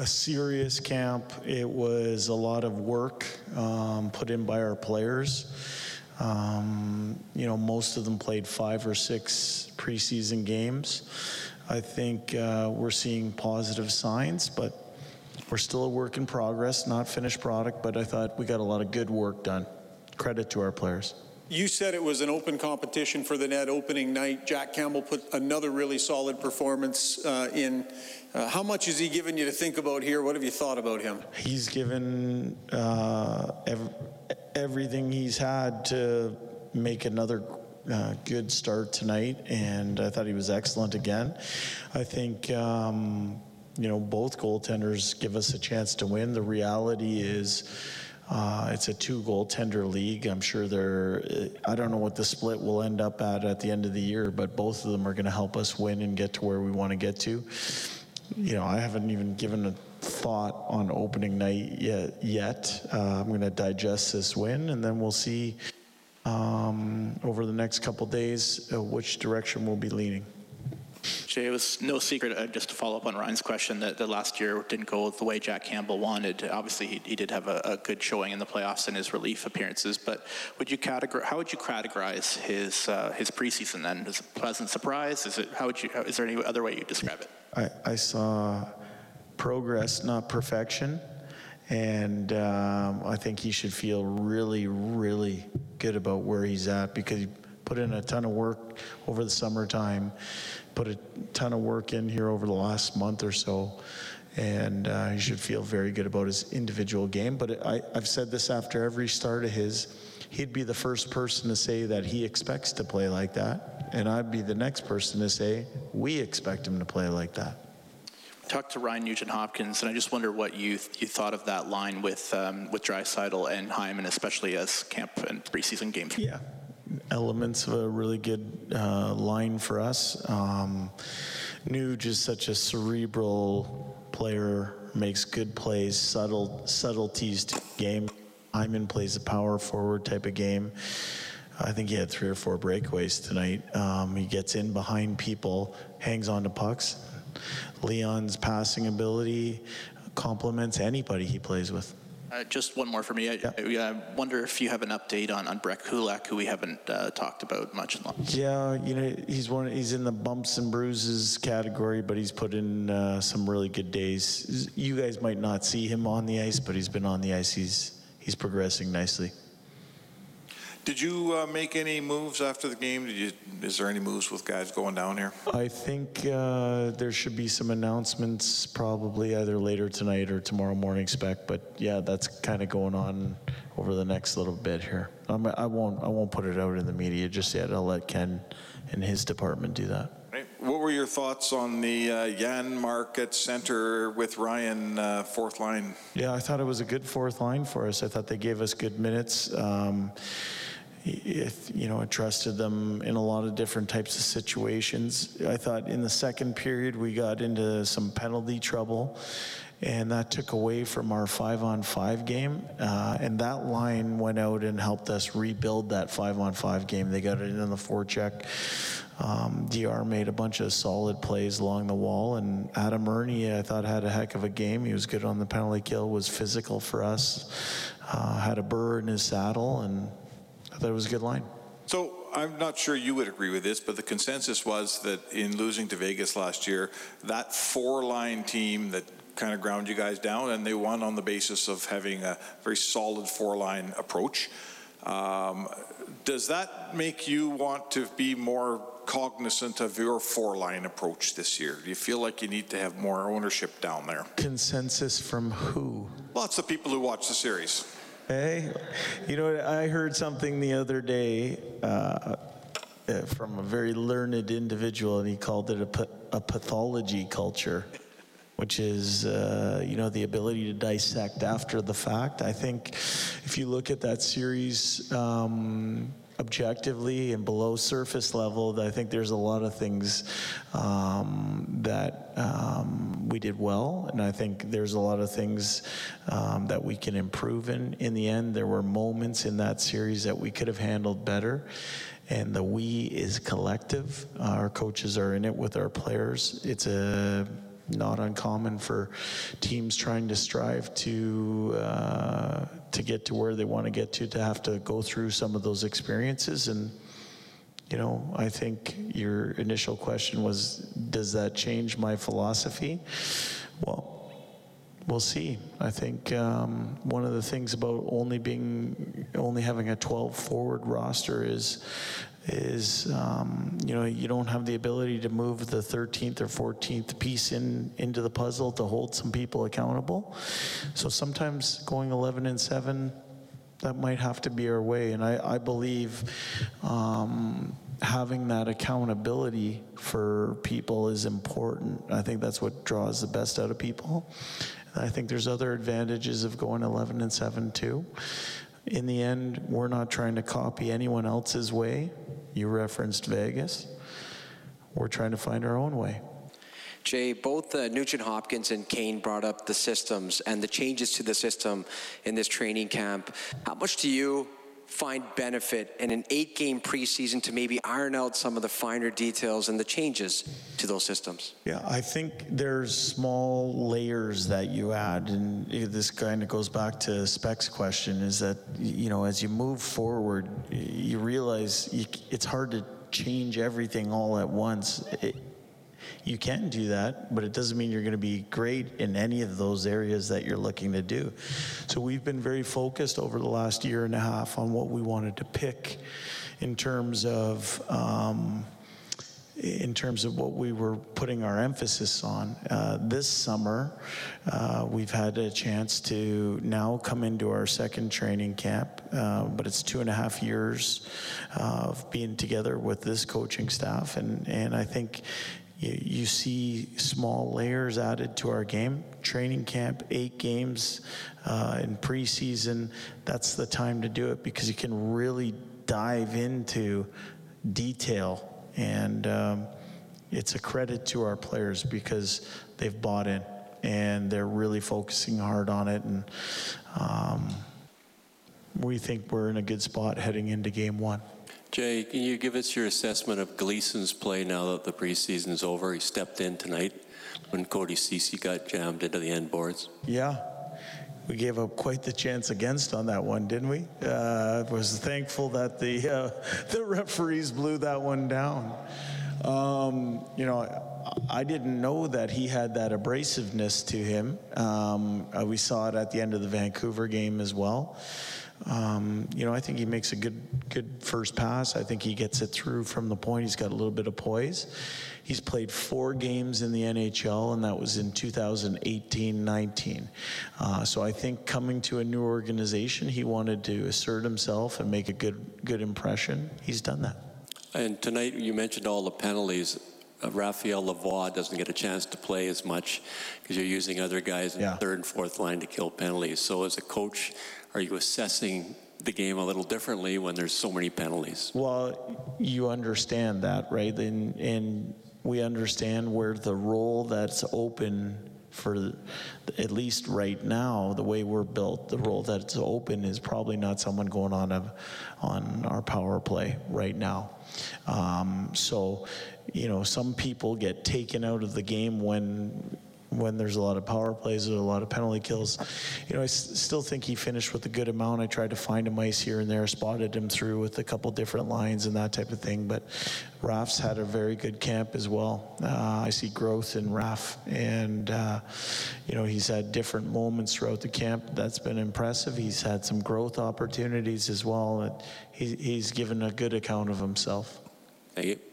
a serious camp. It was a lot of work um, put in by our players. Um, you know, most of them played five or six preseason games. I think uh, we're seeing positive signs, but we're still a work in progress, not finished product, but I thought we got a lot of good work done. Credit to our players. You said it was an open competition for the net opening night. Jack Campbell put another really solid performance uh, in. Uh, how much has he given you to think about here? What have you thought about him? He's given uh, ev- everything he's had to make another uh, good start tonight, and I thought he was excellent again. I think. Um, you know, both goaltenders give us a chance to win. The reality is, uh, it's a two goaltender league. I'm sure they're, I don't know what the split will end up at at the end of the year, but both of them are going to help us win and get to where we want to get to. You know, I haven't even given a thought on opening night yet. yet. Uh, I'm going to digest this win, and then we'll see um, over the next couple days uh, which direction we'll be leaning. Jay, it was no secret, uh, just to follow up on Ryan's question, that the last year didn't go the way Jack Campbell wanted. Obviously, he, he did have a, a, good showing in the playoffs and his relief appearances, but would you categorize, how would you categorize his, uh, his preseason then? Is it a pleasant surprise? Is, it, how would you, is there any other way you describe it? I, I saw progress, not perfection. And um, I think he should feel really, really good about where he's at because put in a ton of work over the summertime put a ton of work in here over the last month or so, and uh, he should feel very good about his individual game. But I, I've said this after every start of his, he'd be the first person to say that he expects to play like that, and I'd be the next person to say we expect him to play like that talked to Ryan Nugent Hopkins, and I just wonder what you you thought of that line with um, with Draisaitl and Hyman, especially as camp and preseason games. Yeah, elements of a really good uh, line for us. Um, Nuge is such a cerebral player, makes good plays, subtle subtleties to the game. Hyman plays a power forward type of game. I think he had three or four breakaways tonight. Um, he gets in behind people, hangs on to pucks. Leon's passing ability complements anybody he plays with. Uh, just one more for me. I, yeah. I, wonder if you have an update on, on Brett Kulak, who we haven't uh, talked about much in long. Yeah, you know, he's one. He's in the bumps and bruises category, but he's put in uh, some really good days. You guys might not see him on the ice, but he's been on the ice. He's he's progressing nicely. Did you uh, make any moves after the game? You, is there any moves with guys going down here? I think uh, there should be some announcements probably either later tonight or tomorrow morning spec. But yeah, that's kind of going on over the next little bit here. Um, I won't I won't put it out in the media just yet. I'll let Ken and his department do that. What were your thoughts on the uh, Janmark at center with Ryan uh, fourth line? Yeah, I thought it was a good fourth line for us. I thought they gave us good minutes. Um, you know, I trusted them in a lot of different types of situations. I thought in the second period we got into some penalty trouble, and that took away from our five on five game. Uh, and that line went out and helped us rebuild that five on five game. They got it in the forecheck. Um, DR made a bunch of solid plays along the wall, and Adam Erne, I thought, had a heck of a game. He was good on the penalty kill, was physical for us, uh, had a burr in his saddle, and thought it was a good line. So I'm not sure you would agree with this, but the consensus was that in losing to Vegas last year, that four-line team that kind of ground you guys down, and they won on the basis of having a very solid four-line approach. Um, does that make you want to be more cognizant of your four-line approach this year? Do you feel like you need to have more ownership down there? Consensus from who? Lots of people who watch the series. Hey, you know, I heard something the other day uh, uh, from a very learned individual, and he called it a, a pathology culture, which is, uh, you know, the ability to dissect after the fact. I think if you look at that series, um, objectively and below surface level, I think there's a lot of things um, that um, we did well, and I think there's a lot of things um, that we can improve in. In the end, there were moments in that series that we could have handled better. And the we is collective. Our coaches are in it with our players. It's a not uncommon for teams trying to strive to uh, to get to where they want to get to to have to go through some of those experiences and you know i think your initial question was does that change my philosophy well We'll see. I think um, one of the things about only being, only having a 12 forward roster is, is um, you know, you don't have the ability to move the 13th or 14th piece in into the puzzle to hold some people accountable. So sometimes going 11 and 7, that might have to be our way. And I, I believe um, having that accountability for people is important. I think that's what draws the best out of people. I think there's other advantages of going 11 and 7 too. In the end, we're not trying to copy anyone else's way. You referenced Vegas. We're trying to find our own way. Jay, both uh, Nugent Hopkins and Kane brought up the systems and the changes to the system in this training camp. How much do you find benefit in an eight game preseason to maybe iron out some of the finer details and the changes to those systems? Yeah, I think there's small layers that you add. And this kind of goes back to Spec's question is that, you know, as you move forward, you realize you, it's hard to change everything all at once. It, you can do that, but it doesn't mean you're going to be great in any of those areas that you're looking to do. So we've been very focused over the last year and a half on what we wanted to pick in terms of. Um, in terms of what we were putting our emphasis on. Uh, this summer, uh, we've had a chance to now come into our second training camp, uh, but it's two and a half years of being together with this coaching staff, and, and I think you, you see small layers added to our game. Training camp, eight games uh, in preseason, that's the time to do it because you can really dive into detail. And um, it's a credit to our players because they've bought in and they're really focusing hard on it. And um, we think we're in a good spot heading into game one. Jay, can you give us your assessment of Gleason's play now that the preseason is over? He stepped in tonight when Cody Ceci got jammed into the end boards. Yeah. We gave up quite the chance against on that one, didn't we? Uh, was thankful that the uh, the referees blew that one down. Um, you know, I didn't know that he had that abrasiveness to him. Um, uh, we saw it at the end of the Vancouver game as well. Um, you know, I think he makes a good good first pass. I think he gets it through from the point. He's got a little bit of poise. He's played four games in the NHL, and that was in 2018-19. Uh, so I think coming to a new organization, he wanted to assert himself and make a good good impression. He's done that. And tonight, you mentioned all the penalties. Uh, Raphael Lavoie doesn't get a chance to play as much because you're using other guys in yeah. the third and fourth line to kill penalties. So, as a coach, are you assessing the game a little differently when there's so many penalties? Well, you understand that, right? And, and we understand where the role that's open for at least right now, the way we're built, the role that's open is probably not someone going on a, on our power play right now. Um, so, you know, some people get taken out of the game when when there's a lot of power plays or a lot of penalty kills. You know, I s- still think he finished with a good amount. I tried to find him ice here and there, spotted him through with a couple different lines and that type of thing. But Raf's had a very good camp as well. Uh, I see growth in Raf, and uh, you know he's had different moments throughout the camp. That's been impressive. He's had some growth opportunities as well. He, he's given a good account of himself. Thank you.